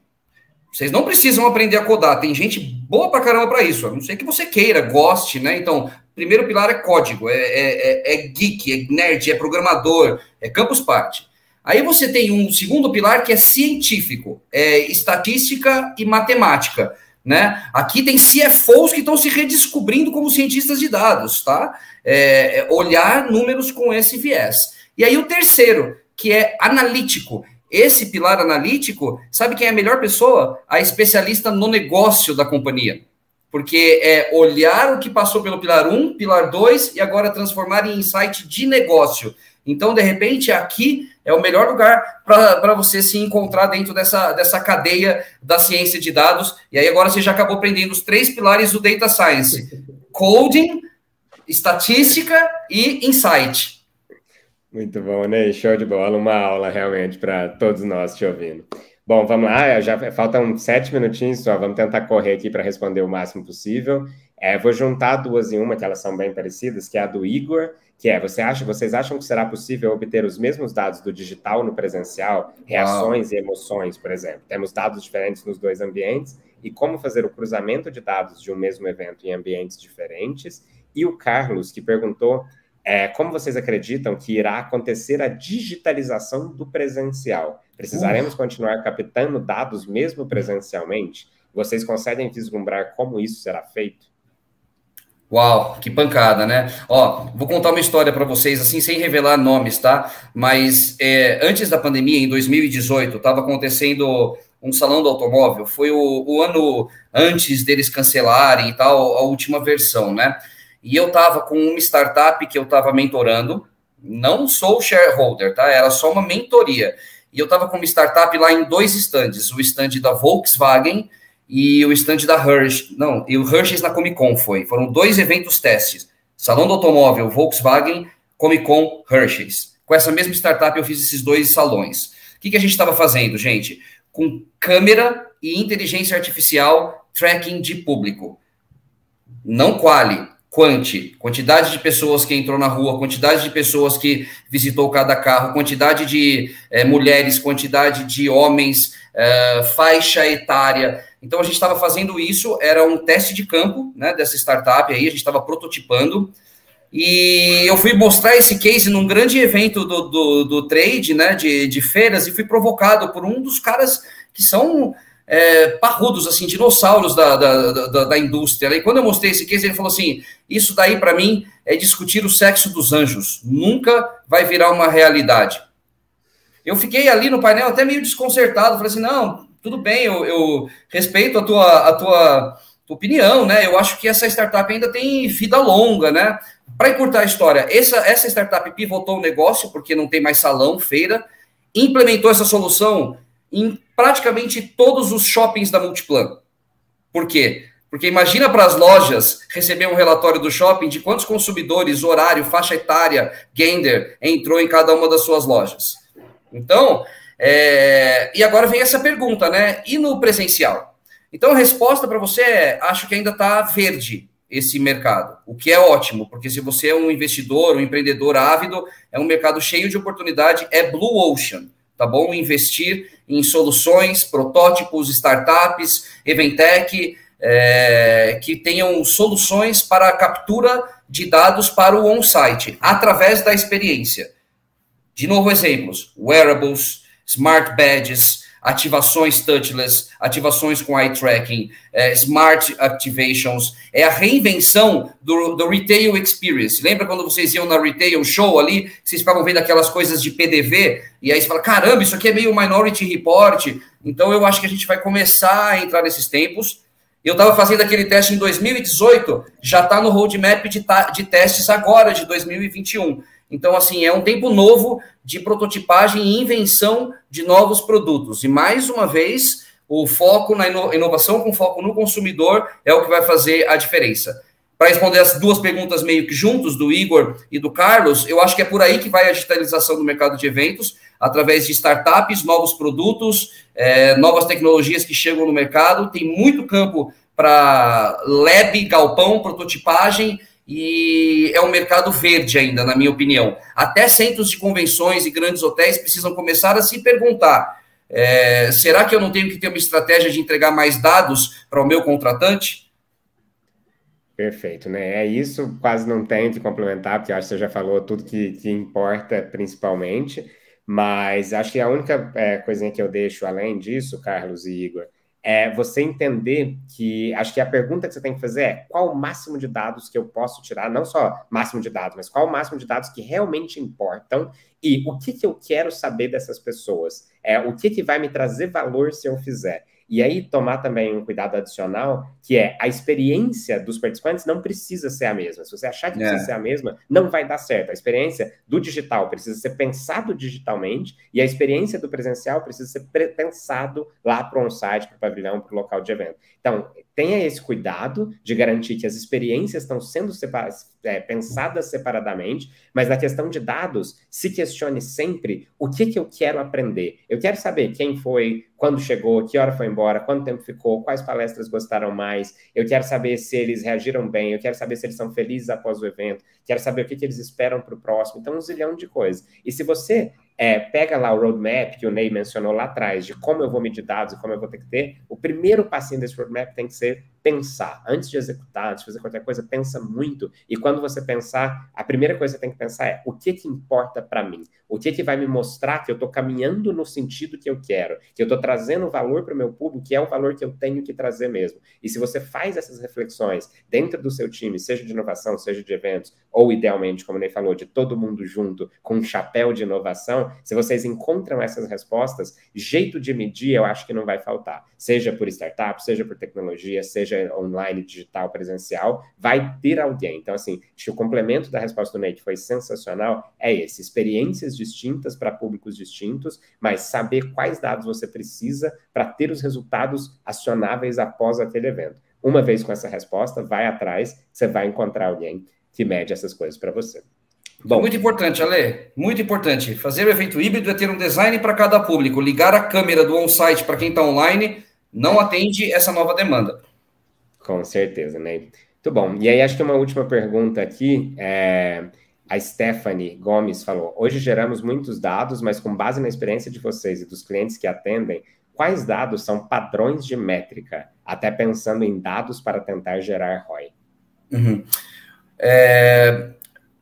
Vocês não precisam aprender a codar, tem gente boa pra caramba para isso, a não ser que você queira, goste, né? Então, primeiro pilar é código, é, é, é, é geek, é nerd, é programador, é campus party. Aí você tem um segundo pilar que é científico, é estatística e matemática, né? Aqui tem CFOs que estão se redescobrindo como cientistas de dados, tá? É, é, olhar números com esse viés. E aí o terceiro, que é analítico, esse pilar analítico, sabe quem é a melhor pessoa? A especialista no negócio da companhia. Porque é olhar o que passou pelo pilar 1, pilar 2 e agora transformar em insight de negócio. Então, de repente, aqui é o melhor lugar para você se encontrar dentro dessa, dessa cadeia da ciência de dados. E aí agora você já acabou aprendendo os três pilares do Data Science: coding, estatística e insight. Muito bom, né? Show de bola, uma aula realmente para todos nós te ouvindo. Bom, vamos lá, já faltam sete minutinhos só, vamos tentar correr aqui para responder o máximo possível. É, vou juntar duas em uma, que elas são bem parecidas, que é a do Igor, que é, você acha, vocês acham que será possível obter os mesmos dados do digital no presencial, reações e emoções, por exemplo? Temos dados diferentes nos dois ambientes, e como fazer o cruzamento de dados de um mesmo evento em ambientes diferentes? E o Carlos, que perguntou é, como vocês acreditam que irá acontecer a digitalização do presencial? Precisaremos continuar captando dados mesmo presencialmente? Vocês conseguem vislumbrar como isso será feito? Uau, que pancada, né? Ó, vou contar uma história para vocês, assim, sem revelar nomes, tá? Mas é, antes da pandemia, em 2018, estava acontecendo um salão do automóvel. Foi o, o ano antes deles cancelarem e tal, a última versão, né? E eu estava com uma startup que eu estava mentorando, não sou shareholder, tá? Era só uma mentoria. E eu estava com uma startup lá em dois stands, o stand da Volkswagen e o stand da Hershey. Não, e o Hershey na Comic Con foi. Foram dois eventos testes. Salão do automóvel, Volkswagen, Comic Con, Hershey. com essa mesma startup eu fiz esses dois salões. O que, que a gente estava fazendo, gente? Com câmera e inteligência artificial, tracking de público. Não quali, quanti, quantidade de pessoas que entrou na rua, quantidade de pessoas que visitou cada carro, quantidade de é, mulheres, quantidade de homens, é, faixa etária. Então a gente estava fazendo isso, era um teste de campo né, dessa startup aí, a gente estava prototipando. E eu fui mostrar esse case num grande evento do, do, do trade, né, de, de feiras, e fui provocado por um dos caras que são é, parrudos, assim, dinossauros da, da, da, da, indústria. E quando eu mostrei esse case, ele falou assim: Isso daí para mim é discutir o sexo dos anjos, nunca vai virar uma realidade. Eu fiquei ali no painel até meio desconcertado, falei assim: Não, tudo bem, eu, eu respeito a tua, a tua opinião, né? Eu acho que essa startup ainda tem vida longa, né? Para encurtar a história, essa, essa startup pivotou o negócio porque não tem mais salão, feira, implementou essa solução em praticamente todos os shoppings da Multiplan. Por quê? Porque imagina para as lojas receber um relatório do shopping de quantos consumidores, horário, faixa etária, gender entrou em cada uma das suas lojas. Então, é... e agora vem essa pergunta, né? E no presencial? Então a resposta para você é: acho que ainda está verde esse mercado, o que é ótimo, porque se você é um investidor, um empreendedor ávido, é um mercado cheio de oportunidade, é blue ocean, tá bom? Investir em soluções, protótipos, startups, eventech, é, que tenham soluções para a captura de dados para o on-site, através da experiência. De novo, exemplos: wearables, smart badges, ativações touchless, ativações com eye tracking, é, smart activations, é a reinvenção do, do, retail experience. Lembra quando vocês iam na retail show ali, vocês ficavam vendo aquelas coisas de PDV, e aí você fala, caramba, isso aqui é meio Minority Report. Então eu acho que a gente vai começar a entrar nesses tempos. Eu estava fazendo aquele teste em 2018, já está no roadmap de, de testes agora, de 2021. Então, assim, é um tempo novo de prototipagem e invenção de novos produtos. E, mais uma vez, o foco na inovação com foco no consumidor é o que vai fazer a diferença. Para responder as duas perguntas meio que juntos, do Igor e do Carlos, eu acho que é por aí que vai a digitalização do mercado de eventos, através de startups, novos produtos, é, novas tecnologias que chegam no mercado. Tem muito campo para lab, galpão, prototipagem e é um mercado verde ainda, na minha opinião. Até centros de convenções e grandes hotéis precisam começar a se perguntar: é, será que eu não tenho que ter uma estratégia de entregar mais dados para o meu contratante? Perfeito, né? É isso, quase não tenho que complementar, porque acho que você já falou tudo que, que importa principalmente, mas acho que a única é, coisinha que eu deixo além disso, Carlos e Igor, é você entender que acho que a pergunta que você tem que fazer é qual o máximo de dados que eu posso tirar, não só máximo de dados, mas qual o máximo de dados que realmente importam e o que, que eu quero saber dessas pessoas, é o que, que vai me trazer valor se eu fizer. E aí tomar também um cuidado adicional, que é a experiência dos participantes não precisa ser a mesma. Se você achar que precisa é. ser a mesma, não vai dar certo. A experiência do digital precisa ser pensado digitalmente e a experiência do presencial precisa ser pensado lá para um site, para o pavilhão, para o local de evento. Então, tenha esse cuidado de garantir que as experiências estão sendo é, pensadas separadamente, mas na questão de dados, se questione sempre o que, que eu quero aprender. Eu quero saber quem foi, quando chegou, que hora foi embora, quanto tempo ficou, quais palestras gostaram mais, eu quero saber se eles reagiram bem, eu quero saber se eles são felizes após o evento, quero saber o que, que eles esperam para o próximo. Então, um zilhão de coisas. E se você é, pega lá o roadmap que o Ney mencionou lá atrás, de como eu vou medir dados e como eu vou ter que ter, o primeiro passinho desse roadmap tem que ser pensar. Antes de executar, antes de fazer qualquer coisa, pensa muito. E quando você pensar, a primeira coisa que você tem que pensar é o que, que importa para mim? O que, que vai me mostrar que eu estou caminhando no sentido que eu quero? Que eu estou trazendo valor para o meu público, que é o valor que eu tenho que trazer mesmo. E se você faz essas reflexões dentro do seu time, seja de inovação, seja de eventos, ou idealmente, como o Ney falou, de todo mundo junto com um chapéu de inovação, se vocês encontram essas respostas, jeito de medir eu acho que não vai faltar. Seja por startup, seja por tecnologia, seja online, digital, presencial, vai ter alguém. Então, assim, que o complemento da resposta do Nate foi sensacional, é esse, experiências distintas para públicos distintos, mas saber quais dados você precisa para ter os resultados acionáveis após aquele evento. Uma vez com essa resposta, vai atrás, você vai encontrar alguém que mede essas coisas para você. Bom. Muito importante, Ale. Muito importante. Fazer o evento híbrido é ter um design para cada público. Ligar a câmera do on-site para quem está online não atende essa nova demanda. Com certeza, né? Muito bom. E aí, acho que uma última pergunta aqui. É... A Stephanie Gomes falou: hoje geramos muitos dados, mas com base na experiência de vocês e dos clientes que atendem, quais dados são padrões de métrica, até pensando em dados para tentar gerar ROI? Uhum. É,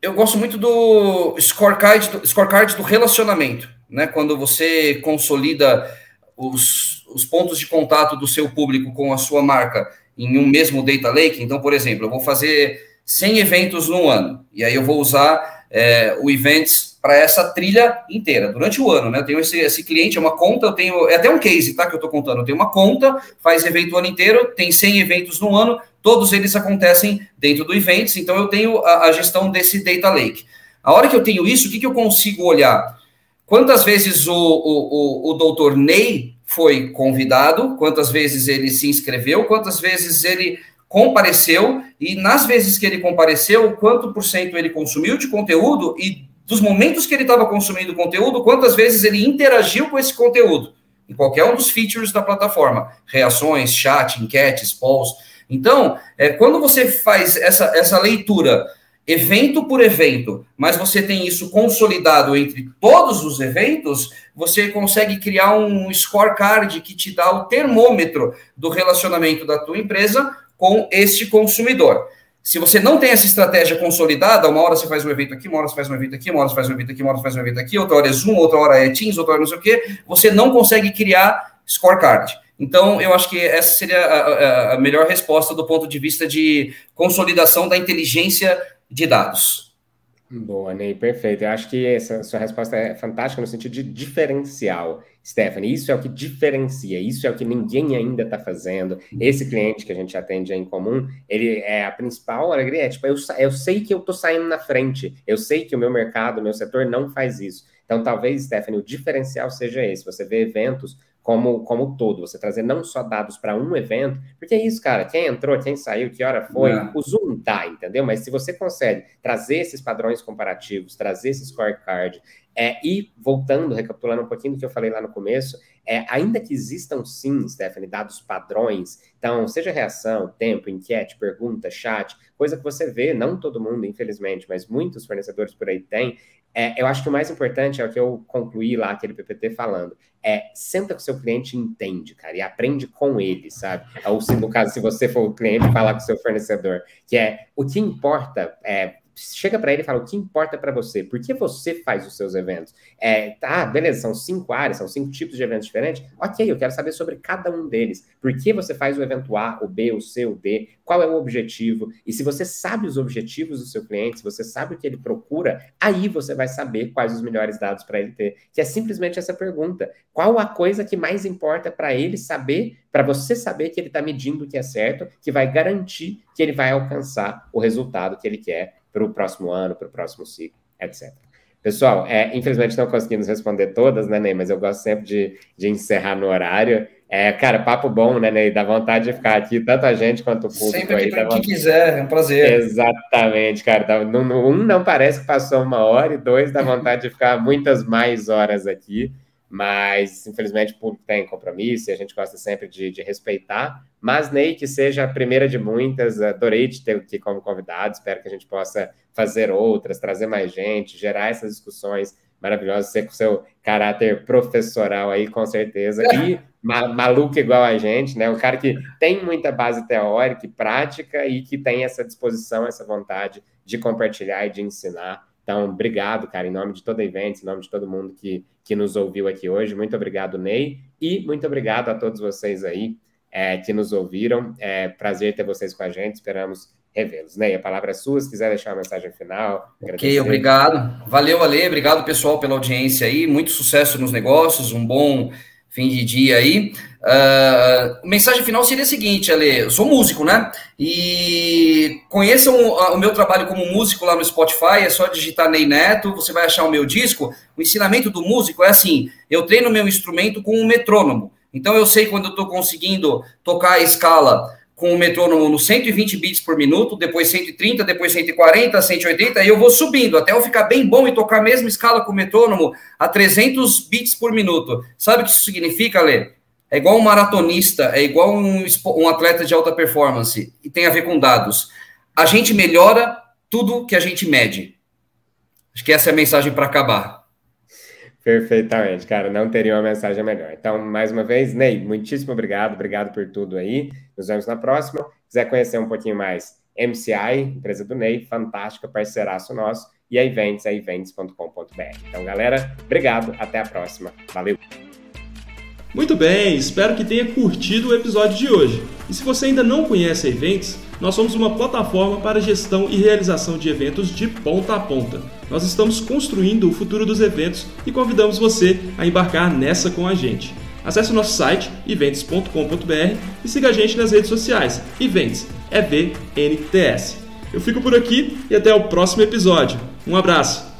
eu gosto muito do scorecard, do scorecard do relacionamento, né? Quando você consolida os, os pontos de contato do seu público com a sua marca em um mesmo data lake. Então, por exemplo, eu vou fazer 100 eventos no ano, e aí eu vou usar é, o Events para essa trilha inteira, durante o ano, né? Eu tenho esse, esse cliente, é uma conta, eu tenho, é até um case, tá, que eu estou contando, eu tenho uma conta, faz evento o ano inteiro, tem 100 eventos no ano, todos eles acontecem dentro do Events, então eu tenho a, a gestão desse Data Lake. A hora que eu tenho isso, o que, que eu consigo olhar? Quantas vezes o, o, o, o doutor Ney foi convidado, quantas vezes ele se inscreveu, quantas vezes ele compareceu, e nas vezes que ele compareceu, quanto por cento ele consumiu de conteúdo e dos momentos que ele estava consumindo conteúdo, quantas vezes ele interagiu com esse conteúdo, em qualquer um dos features da plataforma, reações, chat, enquetes, polls. Então, é, quando você faz essa, essa leitura evento por evento, mas você tem isso consolidado entre todos os eventos, você consegue criar um scorecard que te dá o termômetro do relacionamento da tua empresa com este consumidor. Se você não tem essa estratégia consolidada, uma hora você faz um evento aqui, uma hora você faz um evento aqui, uma hora você faz um evento aqui, uma hora você faz um evento aqui, outra hora é Zoom, outra hora é Teams, outra hora não sei o quê, você não consegue criar scorecard. Então, eu acho que essa seria a, a, melhor resposta do ponto de vista de consolidação da inteligência de dados. Boa, Ney, perfeito. Eu acho que essa sua resposta é fantástica no sentido de diferencial, Stephanie. Isso é o que diferencia, isso é o que ninguém ainda está fazendo. Esse cliente que a gente atende em comum, ele é a principal alegria. É, tipo, eu, eu sei que eu estou saindo na frente, eu sei que o meu mercado, o meu setor não faz isso. Então, talvez, Stephanie, o diferencial seja esse. Você vê eventos como, como todo, você trazer não só dados para um evento, porque é isso, cara, quem entrou, quem saiu, que hora foi, é. o Zoom tá, entendeu? Mas se você consegue trazer esses padrões comparativos, trazer esse scorecard, é, e voltando, recapitulando um pouquinho do que eu falei lá no começo, é, ainda que existam sim, Stephanie, dados padrões, então, seja reação, tempo, enquete, pergunta, chat, coisa que você vê, não todo mundo, infelizmente, mas muitos fornecedores por aí têm, é, eu acho que o mais importante é o que eu concluí lá, aquele PPT falando, é senta com seu cliente e entende, cara, e aprende com ele, sabe? Ou se, no caso, se você for o cliente, falar com seu fornecedor, que é o que importa é chega para ele e fala o que importa para você, por que você faz os seus eventos? É, tá, beleza, são cinco áreas, são cinco tipos de eventos diferentes. Ok, eu quero saber sobre cada um deles. Por que você faz o evento A, o B, o C, o D? Qual é o objetivo? E se você sabe os objetivos do seu cliente, se você sabe o que ele procura, aí você vai saber quais os melhores dados para ele ter. Que é simplesmente essa pergunta: qual a coisa que mais importa para ele saber, para você saber que ele está medindo o que é certo, que vai garantir que ele vai alcançar o resultado que ele quer para o próximo ano, para o próximo ciclo, etc. Pessoal, é, infelizmente não conseguimos responder todas, né, Ney? Mas eu gosto sempre de, de encerrar no horário. É, cara, papo bom, né, Ney? Dá vontade de ficar aqui, tanto a gente quanto o público. Sempre aí, para quem quiser, é um prazer. Exatamente, cara. Dá, no, no, um, não parece que passou uma hora, e dois, dá vontade de ficar muitas mais horas aqui mas infelizmente o público tem compromisso e a gente gosta sempre de, de, respeitar. Mas, Ney, que seja a primeira de muitas, adorei te ter aqui como convidado, espero que a gente possa fazer outras, trazer mais gente, gerar essas discussões maravilhosas, ser com seu caráter professoral aí, com certeza, e (laughs) ma maluco igual a gente, né? O cara que tem muita base teórica e prática e que tem essa disposição, essa vontade de compartilhar e de ensinar. Então, obrigado, cara, em nome de toda a Events, em nome de todo mundo que, que nos ouviu aqui hoje. Muito obrigado, Ney, e muito obrigado a todos vocês aí é, que nos ouviram. É prazer ter vocês com a gente, esperamos revê-los. Ney, a palavra é sua, se quiser deixar uma mensagem final. Ok, obrigado. Valeu, Ale, obrigado, pessoal, pela audiência aí. Muito sucesso nos negócios, um bom fim de dia aí. Uh, mensagem final seria a seguinte, Ale, eu sou músico, né? E conheçam o, o, meu trabalho como músico lá no Spotify, é só digitar Ney Neto, você vai achar o meu disco. O ensinamento do músico é assim, eu treino meu instrumento com um metrônomo. Então eu sei quando eu estou conseguindo tocar a escala com o metrônomo no 120 bits por minuto, depois 130, depois 140, 180, e eu vou subindo até eu ficar bem bom e tocar a mesma escala com o metrônomo a 300 bits por minuto. Sabe o que isso significa, Lê? É igual um maratonista, é igual um, um atleta de alta performance, e tem a ver com dados. A gente melhora tudo que a gente mede. Acho que essa é a mensagem para acabar. Perfeitamente, cara. Não teria uma mensagem melhor. Então, mais uma vez, Ney, muitíssimo obrigado. Obrigado por tudo aí. Nos vemos na próxima. Quiser conhecer um pouquinho mais, MCI, empresa do Ney, fantástica, parceiraço nosso. E a Events, é events.com.br. Então, galera, obrigado. Até a próxima. Valeu! Muito bem, espero que tenha curtido o episódio de hoje. E se você ainda não conhece a Events, nós somos uma plataforma para gestão e realização de eventos de ponta a ponta. Nós estamos construindo o futuro dos eventos e convidamos você a embarcar nessa com a gente. Acesse o nosso site events.com.br e siga a gente nas redes sociais. Events, EVNTS. Eu fico por aqui e até o próximo episódio. Um abraço!